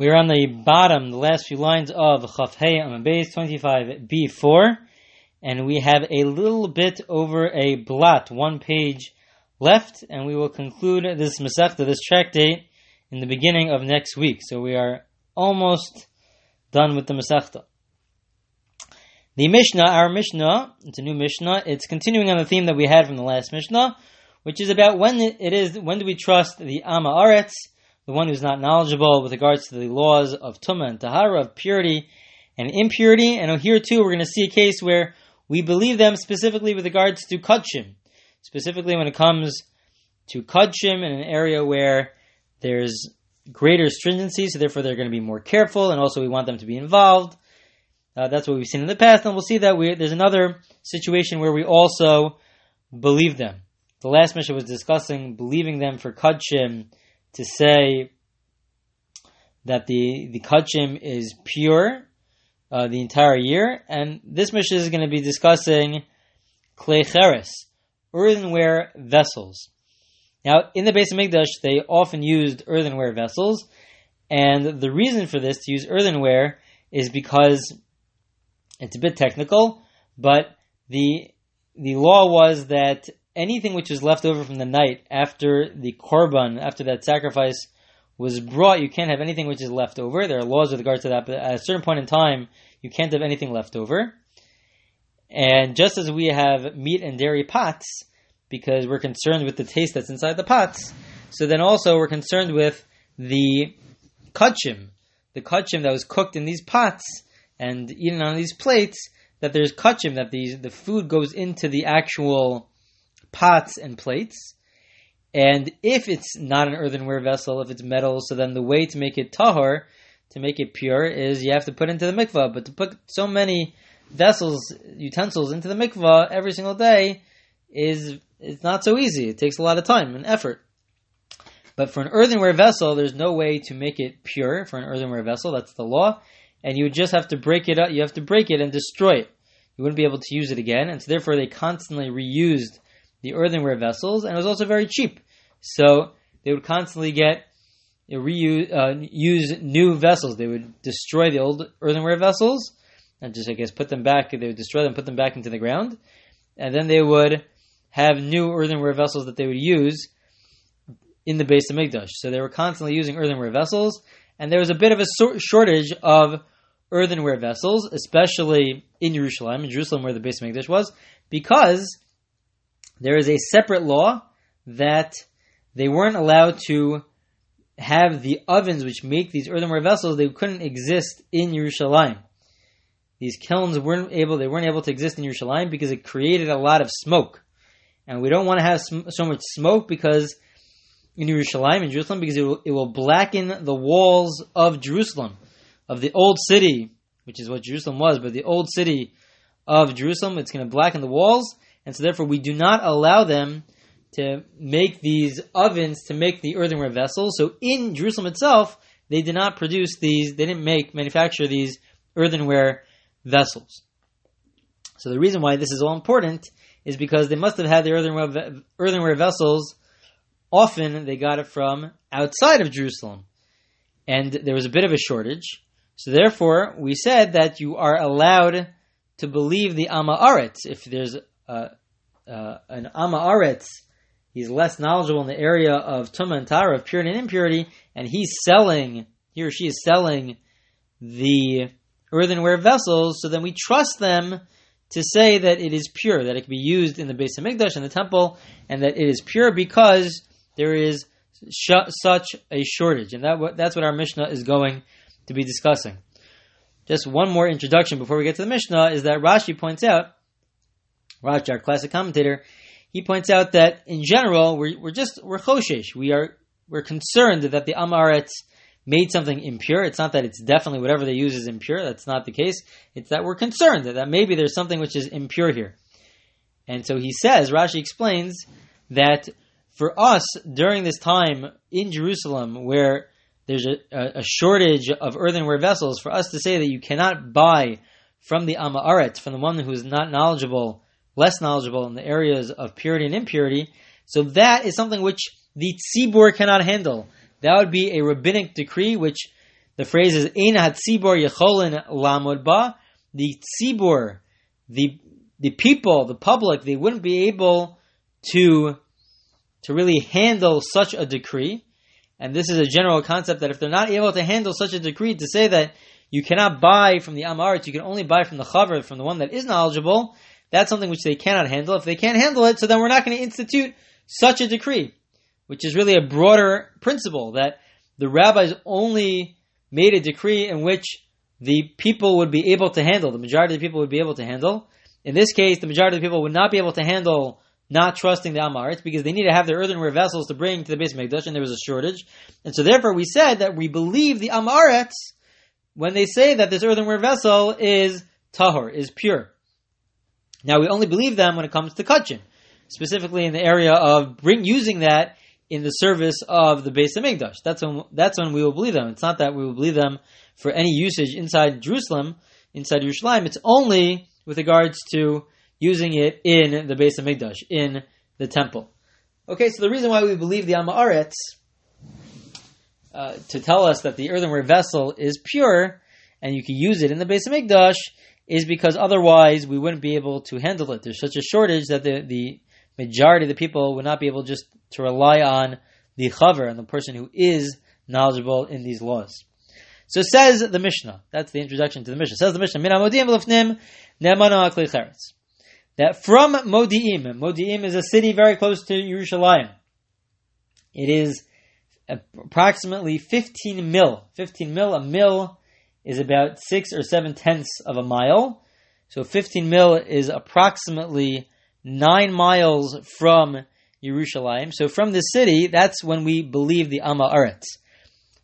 We're on the bottom, the last few lines of Chaf Hei Beis 25b4, and we have a little bit over a blot, one page left, and we will conclude this Masechta, this tractate, in the beginning of next week. So we are almost done with the Masechta. The Mishnah, our Mishnah, it's a new Mishnah, it's continuing on the theme that we had from the last Mishnah, which is about when it is, when do we trust the Am Ha'aretz, the one who's not knowledgeable with regards to the laws of Tumah and Tahara, of purity and impurity. And here too, we're going to see a case where we believe them specifically with regards to Kudshim, specifically when it comes to Kudshim in an area where there's greater stringency, so therefore they're going to be more careful, and also we want them to be involved. Uh, that's what we've seen in the past, and we'll see that we, there's another situation where we also believe them. The last mission was discussing believing them for Kudshim to say that the the kachim is pure uh, the entire year, and this mission is going to be discussing klei cheres, earthenware vessels. Now, in the base of Mikdash, they often used earthenware vessels, and the reason for this to use earthenware is because it's a bit technical, but the the law was that anything which is left over from the night after the korban, after that sacrifice was brought, you can't have anything which is left over. There are laws with regard to that, but at a certain point in time, you can't have anything left over. And just as we have meat and dairy pots, because we're concerned with the taste that's inside the pots, so then also we're concerned with the kachim, the kachim that was cooked in these pots and eaten on these plates, that there's kachim, that these, the food goes into the actual pots and plates. And if it's not an earthenware vessel, if it's metal, so then the way to make it tahor, to make it pure, is you have to put into the mikvah. But to put so many vessels, utensils into the mikvah every single day is it's not so easy. It takes a lot of time and effort. But for an earthenware vessel, there's no way to make it pure for an earthenware vessel. That's the law. And you just have to break it up. You have to break it and destroy it. You wouldn't be able to use it again. And so therefore they constantly reused the earthenware vessels, and it was also very cheap. So they would constantly get reuse uh, use new vessels. They would destroy the old earthenware vessels and just I guess put them back. They would destroy them, put them back into the ground, and then they would have new earthenware vessels that they would use in the base of Mikdash. So they were constantly using earthenware vessels, and there was a bit of a shortage of earthenware vessels, especially in Jerusalem, in Jerusalem where the base of Mikdash was, because there is a separate law that they weren't allowed to have the ovens which make these earthenware vessels, they couldn't exist in Yerushalayim. These kilns weren't able, they weren't able to exist in Yerushalayim because it created a lot of smoke. And we don't want to have so much smoke because in Yerushalayim, in Jerusalem, because it will, it will blacken the walls of Jerusalem, of the old city, which is what Jerusalem was, but the old city of Jerusalem, it's going to blacken the walls, and so therefore we do not allow them to make these ovens to make the earthenware vessels. So in Jerusalem itself, they did not produce these, they didn't make, manufacture these earthenware vessels. So the reason why this is all important is because they must have had the earthenware, earthenware vessels. Often they got it from outside of Jerusalem. And there was a bit of a shortage. So therefore, we said that you are allowed to believe the Am Ha'aretz. If there's uh, uh, an Ama he's less knowledgeable in the area of Tumah and Tahara, of purity and impurity, and he's selling, he or she is selling the earthenware vessels, so then we trust them to say that it is pure, that it can be used in the base of Mikdash and the temple, and that it is pure because there is sh- such a shortage. And that, that's what our Mishnah is going to be discussing. Just one more introduction before we get to the Mishnah is that Rashi points out Rashi, our classic commentator, he points out that in general we're, we're just we're choshesh. We are we're concerned that the Amaretz made something impure. It's not that it's definitely whatever they use is impure. That's not the case. It's that we're concerned that, that maybe there's something which is impure here. And so he says, Rashi explains that for us during this time in Jerusalem where there's a, a shortage of earthenware vessels, for us to say that you cannot buy from the Amaret, from the one who is not knowledgeable less knowledgeable in the areas of purity and impurity. So that is something which the tzibur cannot handle. That would be a rabbinic decree which The phrase is Ein hatzibor yecholin lamod ba. The tzibor, the the people, the public, they wouldn't be able to to really handle such a decree. And this is a general concept that if they're not able to handle such a decree, to say that you cannot buy from the Amarit, you can only buy from the Chavar, from the one that is knowledgeable, that's something which they cannot handle. If they can't handle it, so then we're not going to institute such a decree, which is really a broader principle that the rabbis only made a decree in which the people would be able to handle, the majority of the people would be able to handle. In this case, the majority of the people would not be able to handle not trusting the Amaritz because they need to have their earthenware vessels to bring to the base of Mikdash, and there was a shortage. And so therefore we said that we believe the Amaretz when they say that this earthenware vessel is tahor, is pure. Now we only believe them when it comes to kachin, specifically in the area of bring using that in the service of the base of Mikdash. That's when that's when we will believe them. It's not that we will believe them for any usage inside Jerusalem, inside Yerushalayim. It's only with regards to using it in the base of Mikdash, in the temple. Okay, so the reason why we believe the Amaretz uh, to tell us that the earthenware vessel is pure and you can use it in the base of Mikdash is because otherwise we wouldn't be able to handle it. There's such a shortage that the, the majority of the people would not be able just to rely on the chaver and the person who is knowledgeable in these laws. So says the Mishnah. That's the introduction to the Mishnah. Says the Mishnah, that from Modi'im, Modi'im is a city very close to Yerushalayim. It is approximately 15 mil. 15 mil, a mil is about six or seven tenths of a mile. So 15 mil is approximately nine miles from Yerushalayim. So from the city, that's when we believe the Amma Aretz.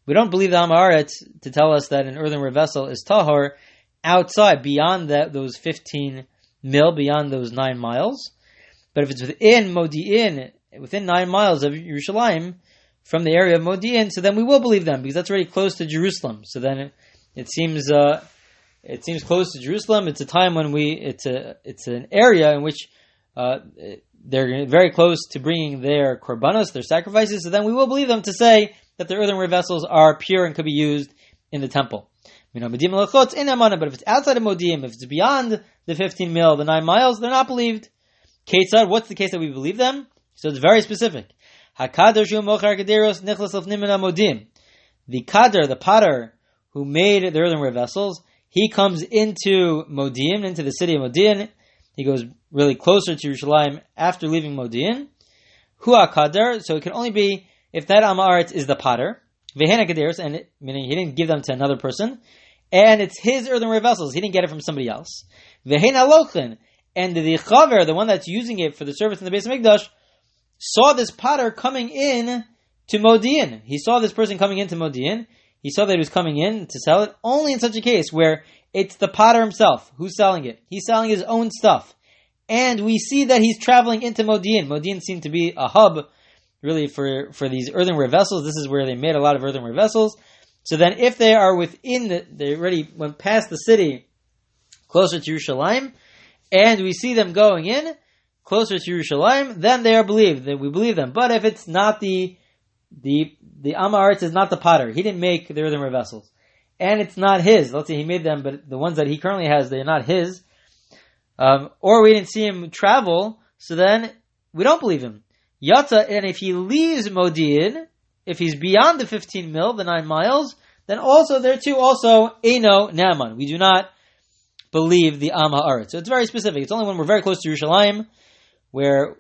We don't believe the Amma Aretz to tell us that an earthenware vessel is tahor outside, beyond that, those 15 mil, beyond those nine miles. But if it's within Modi'in, within nine miles of Yerushalayim, from the area of Modi'in, so then we will believe them because that's already close to Jerusalem. So then it, seems uh, it seems close to Jerusalem. It's a time when we it's a it's an area in which uh, they're very close to bringing their korbanos, their sacrifices. So then we will believe them to say that the earthenware vessels are pure and could be used in the temple. But if it's outside of Modi'in, if it's beyond the 15 mil, the 9 miles, they're not believed. Ketzad, what's the case that we believe them? So it's very specific. Hakadar shu mochar kederos nichlas of nimin. The kader, the potter, who made the earthenware vessels, he comes into Modi'in, into the city of Modi'in. He goes really closer to Yerushalayim after leaving Modi'in. Hua kader, so it can only be if that Amaret is the potter. Vehena and it, meaning he didn't give them to another person. And it's his earthenware vessels. He didn't get it from somebody else. Vehena lochin, and the chaver, the one that's using it for the service in the base of Mikdash, saw this potter coming in to Modi'in. He saw this person coming into Modi'in. He saw that he was coming in to sell it only in such a case where it's the potter himself who's selling it. He's selling his own stuff. And we see that he's traveling into Modi'in. Modi'in seemed to be a hub really for, for these earthenware vessels. This is where they made a lot of earthenware vessels. So then if they are within the, they already went past the city closer to Yerushalayim, and we see them going in, closer to Yerushalayim, then they are believed. That we believe them. But if it's not the the the Amaretz is not the potter. He didn't make the earthenware vessels, and it's not his. Let's say he made them, but the ones that he currently has, they're not his. Um, or we didn't see him travel, so then we don't believe him. Yata, and if he leaves Modi'in, if he's beyond the 15 mil, the 9 miles, then also there too, also, Eno Naaman. We do not believe the Am Ha'aretz. So it's very specific. It's only when we're very close to Yerushalayim where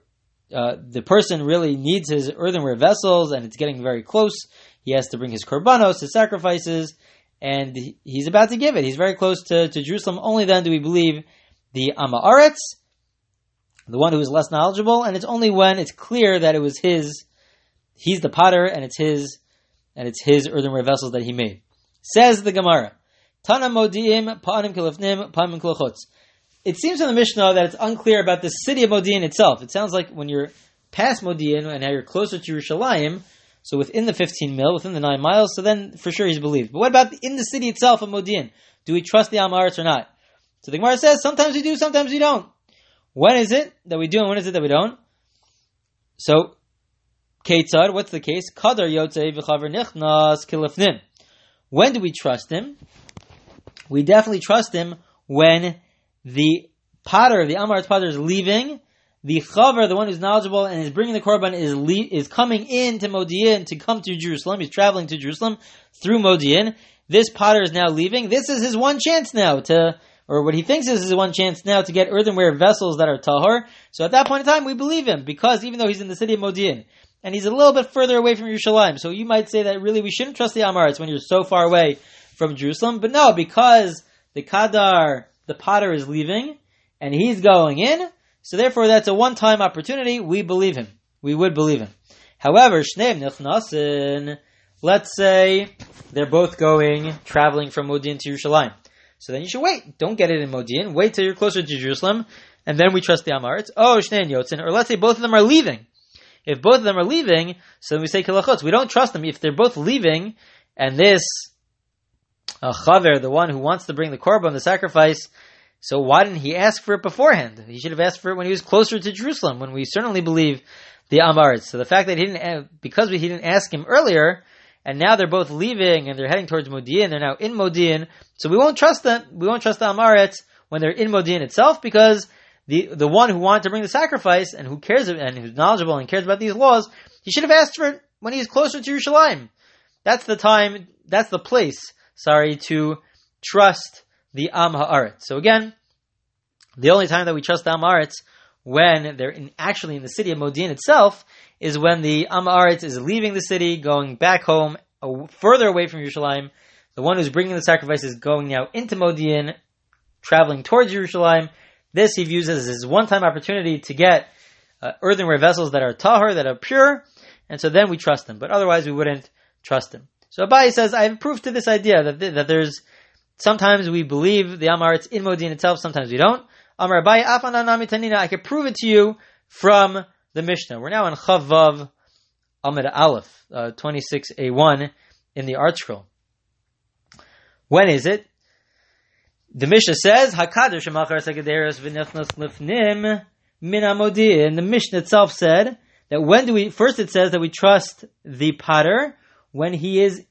uh, the person really needs his earthenware vessels and it's getting very close. He has to bring his korbanos, his sacrifices, and he's about to give it. He's very close to, to Jerusalem. Only then do we believe the Amaretz, the one who is less knowledgeable, and it's only when it's clear that it was his, he's the potter, and it's his, and it's his earthenware vessels that he made. Says the Gemara, Tana modiim pa'anim kilafnim pa'anim kilachotz it seems in the Mishnah that it's unclear about the city of Modi'in itself. It sounds like when you're past Modi'in and now you're closer to Yerushalayim, so within the 15 mil, within the 9 miles, so then for sure he's believed. But what about in the city itself of Modi'in? Do we trust the Amaretz or not? So the Gemara says, sometimes we do, sometimes we don't. When is it that we do and when is it that we don't? So, Ketzad, what's the case? Kadar Yotzei v'chaver nichnas kilifnin. When do we trust him? We definitely trust him when the potter, the Amaret's potter, is leaving. The chaver, the one who's knowledgeable and is bringing the korban, is le- is coming in to Modi'in to come to Jerusalem. He's traveling to Jerusalem through Modi'in. This potter is now leaving. This is his one chance now to, or what he thinks is his one chance now to get earthenware vessels that are tahor. So at that point in time, we believe him because even though he's in the city of Modi'in and he's a little bit further away from Yerushalayim, so you might say that really we shouldn't trust the Amorites when you're so far away from Jerusalem. But no, because the Kadar, the potter, is leaving and he's going in, so therefore that's a one-time opportunity. We believe him. We would believe him. However, Shneim Nichnasin, let's say they're both going, traveling from Modi'in to Yerushalayim. So then you should wait. Don't get it in Modi'in. Wait till you're closer to Jerusalem, and then we trust the Amorites. Oh, Shnein Yotzin. Or let's say both of them are leaving. If both of them are leaving, so then we say Kilachotz. We don't trust them. If they're both leaving, and this uh, Chaver, the one who wants to bring the korban, the sacrifice, so why didn't he ask for it beforehand? He should have asked for it when he was closer to Jerusalem, when we certainly believe the Amorites. So the fact that he didn't, because he didn't ask him earlier, and now they're both leaving and they're heading towards Modi'in, they're now in Modi'in, so we won't trust them, we won't trust the Amorites when they're in Modi'in itself, because the, the one who wanted to bring the sacrifice and who cares and who's knowledgeable and cares about these laws, he should have asked for it when he's closer to Yerushalayim. That's the time, that's the place, sorry, to trust the Am Haaretz. So again, the only time that we trust the Am Haaretz when they're in, actually in the city of Modi'in itself is when the Am Haaretz is leaving the city, going back home, further away from Yerushalayim. The one who's bringing the sacrifice is going now into Modi'in, traveling towards Yerushalayim. This he views as his one-time opportunity to get uh, earthenware vessels that are tahor, that are pure, and so then we trust him. But otherwise, we wouldn't trust him. So Abaye says, I have proof to this idea that, th- that there's sometimes we believe the Amaret's in Modi'in itself, sometimes we don't. Amar Abaye Afananami Tanina, I can prove it to you from the Mishnah. We're now in Chavav Amid Aleph, uh, 26a1 in the ArtScroll. When is it? The Mishnah says, Hakadosh Shemachar Segaderos V'nefnos Lifnim Min Amodin. The Mishnah itself said that when do we, first it says that we trust the potter when he is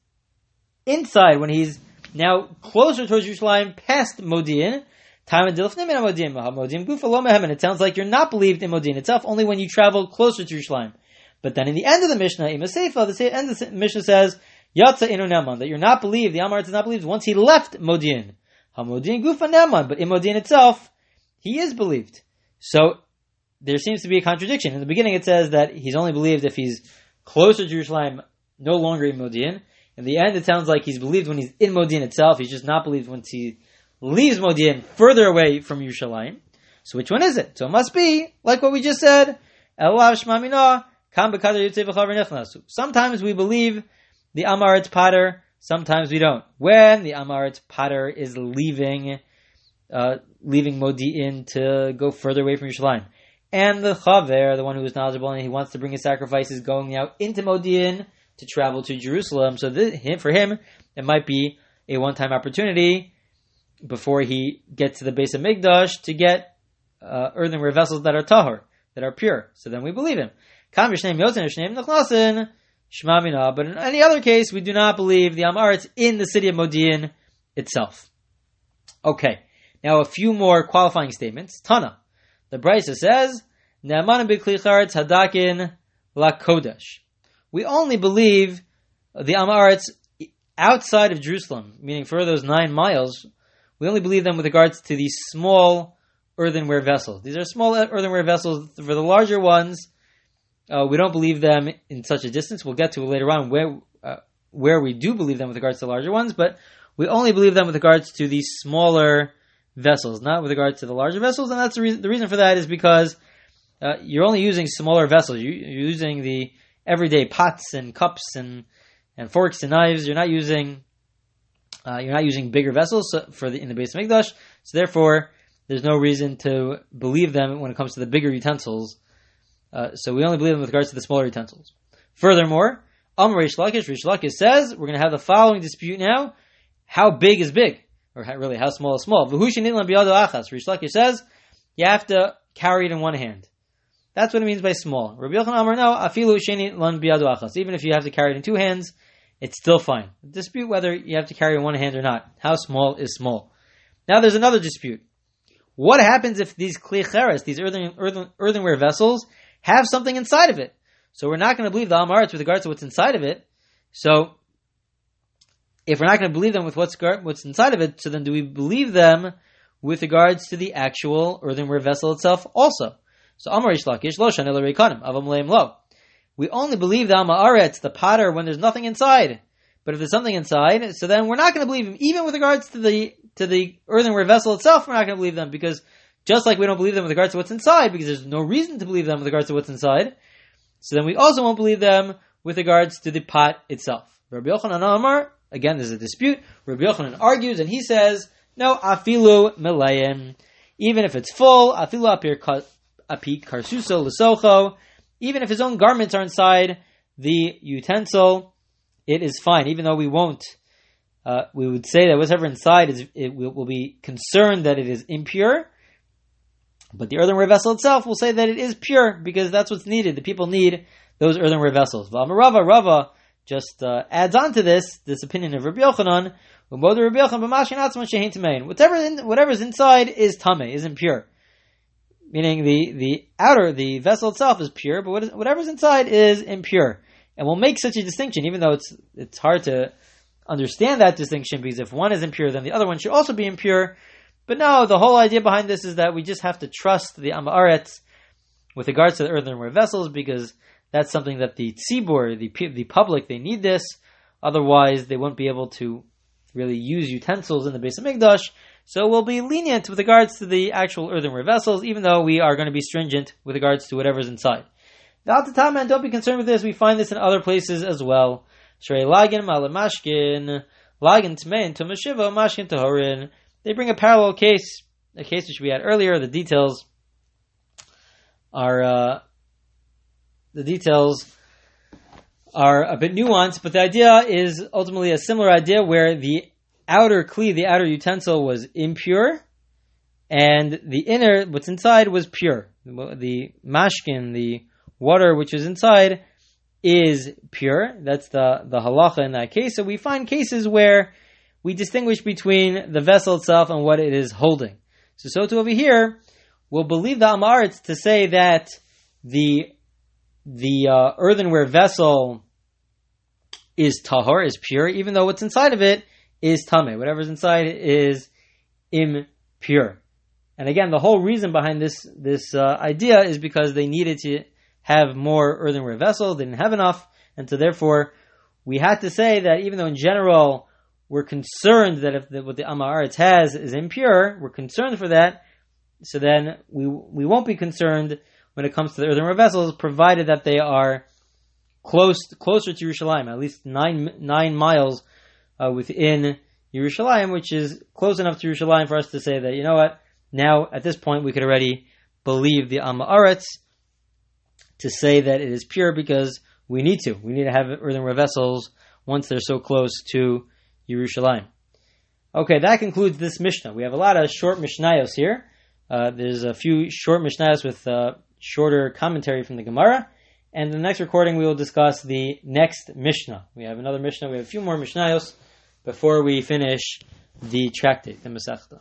inside, when he's now closer towards Yerushalayim, past Modi'in. Time and and it sounds like you're not believed in Modi'in itself only when you travel closer to Yerushalayim. But then in the end of the Mishnah, Seifa, the end of the Mishnah says, Yatza inu neman, that you're not believed, the Amarit is not believed once he left Modi'in. Hamodi'in gufa neman, but in Modi'in itself, he is believed. So, there seems to be a contradiction. In the beginning it says that he's only believed if he's closer to Jerusalem, no longer in Modi'in. In the end, it sounds like he's believed when he's in Modi'in itself. He's just not believed once he leaves Modi'in further away from Yerushalayim. So which one is it? So it must be, like what we just said, Sometimes we believe the Amaret's Potter, sometimes we don't. When the Amaret's Potter is leaving, uh, leaving Modi'in to go further away from Yerushalayim. And the Chaver, the one who is knowledgeable and he wants to bring his sacrifices, going out into Modi'in to travel to Jerusalem. So this, for him, it might be a one-time opportunity before he gets to the base of Mikdash to get uh, earthenware vessels that are tahor, that are pure. So then we believe him. But in any other case, we do not believe the Amaret's in the city of Modi'in itself. Okay, now a few more qualifying statements. Tana, the Braisa says, Ne'aman hadakin la kodesh we only believe the Amaretz outside of Jerusalem, meaning for those nine miles, we only believe them with regards to these small earthenware vessels. These are small earthenware vessels. For the larger ones, uh, we don't believe them in such a distance. We'll get to later on where uh, where we do believe them with regards to the larger ones, but we only believe them with regards to these smaller vessels, not with regards to the larger vessels. And that's the reason. The reason for that is because uh, you're only using smaller vessels. You, you're using the everyday pots and cups and and forks and knives. You're not using uh, you're not using bigger vessels for the in the base of Mikdash. So therefore, there's no reason to believe them when it comes to the bigger utensils. Uh, so we only believe them with regards to the smaller utensils. Furthermore, Am Reish Lakish, Reish Lakish says we're going to have the following dispute now: How big is big, or how, really how small is small? Reish Lakish says you have to carry it in one hand. That's what it means by small. Rabbi Yochanan Amar no, afilu sheni lan achas. Even if you have to carry it in two hands, it's still fine. Dispute whether you have to carry in one hand or not. How small is small? Now there's another dispute. What happens if these klicheres, these earthen, earthen, earthenware vessels, have something inside of it? So we're not going to believe the Amaretz with regards to what's inside of it. So if we're not going to believe them with what's what's inside of it, so then do we believe them with regards to the actual earthenware vessel itself also? So Amar Lakish lo shanel reikanim avam leim lo. We only believe the Amaretz, the potter, when there's nothing inside. But if there's something inside, so then we're not going to believe him, even with regards to the to the earthenware vessel itself. We're not going to believe them because just like we don't believe them with regards to what's inside, because there's no reason to believe them with regards to what's inside. So then we also won't believe them with regards to the pot itself. Rabbi Yochanan Amar Again, there's a dispute. Rabbi Yochanan argues, and he says, no, afilu melayim. Even if it's full, afilu apir api karsuso lesocho. Even if his own garments are inside the utensil, it is fine. Even though we won't, uh, we would say that whatever inside is, it will, will, be concerned that it is impure. But the earthenware vessel itself will say that it is pure because that's what's needed. The people need those earthenware vessels. Rava, Rava just uh, adds on to this this opinion of Rabbi Yochanan. Whatever in, whatever's inside is tame, is impure. Meaning the, the outer, the vessel itself is pure, but whatever's inside is impure. And we'll make such a distinction, even though it's it's hard to understand that distinction, because if one is impure, then the other one should also be impure. But no, the whole idea behind this is that we just have to trust the Amaretz with regards to the earthenware vessels, because that's something that the tzibur, the the public, they need this. Otherwise, they won't be able to really use utensils in the base of Mikdash. So we'll be lenient with regards to the actual earthenware vessels, even though we are going to be stringent with regards to whatever's inside. Now, and don't be concerned with this. We find this in other places as well. Shrei lagin malamashkin, lagin tmein tomashiva mashkin tahorin. They bring a parallel case, a case which we had earlier. The details are uh, the details are a bit nuanced, but the idea is ultimately a similar idea where the outer kli, the outer utensil, was impure, and the inner, what's inside, was pure. The mashkin, the water which is inside, is pure. That's the, the halacha in that case. So we find cases where we distinguish between the vessel itself and what it is holding. So, so to over here, we'll believe the Amaritz to say that the the uh, earthenware vessel is tahor, is pure, even though what's inside of it is tame. Whatever's inside is impure. And again, the whole reason behind this this uh, idea is because they needed to have more earthenware vessels. They didn't have enough, and so therefore we had to say that even though in general we're concerned that if the, what the Amaretz has is impure, we're concerned for that. So then we we won't be concerned when it comes to the earthenware vessels, provided that they are close closer to Yerushalayim, at least nine nine miles uh, within Yerushalayim, which is close enough to Yerushalayim for us to say that you know what. Now at this point we could already believe the Amaretz to say that it is pure because we need to. We need to have earthenware vessels once they're so close to Yerushalayim. Okay, that concludes this Mishnah. We have a lot of short Mishnayos here. Uh, there's a few short Mishnayos with uh, shorter commentary from the Gemara. And in the next recording, we will discuss the next Mishnah. We have another Mishnah. We have a few more Mishnayos before we finish the tractate, the Masechta.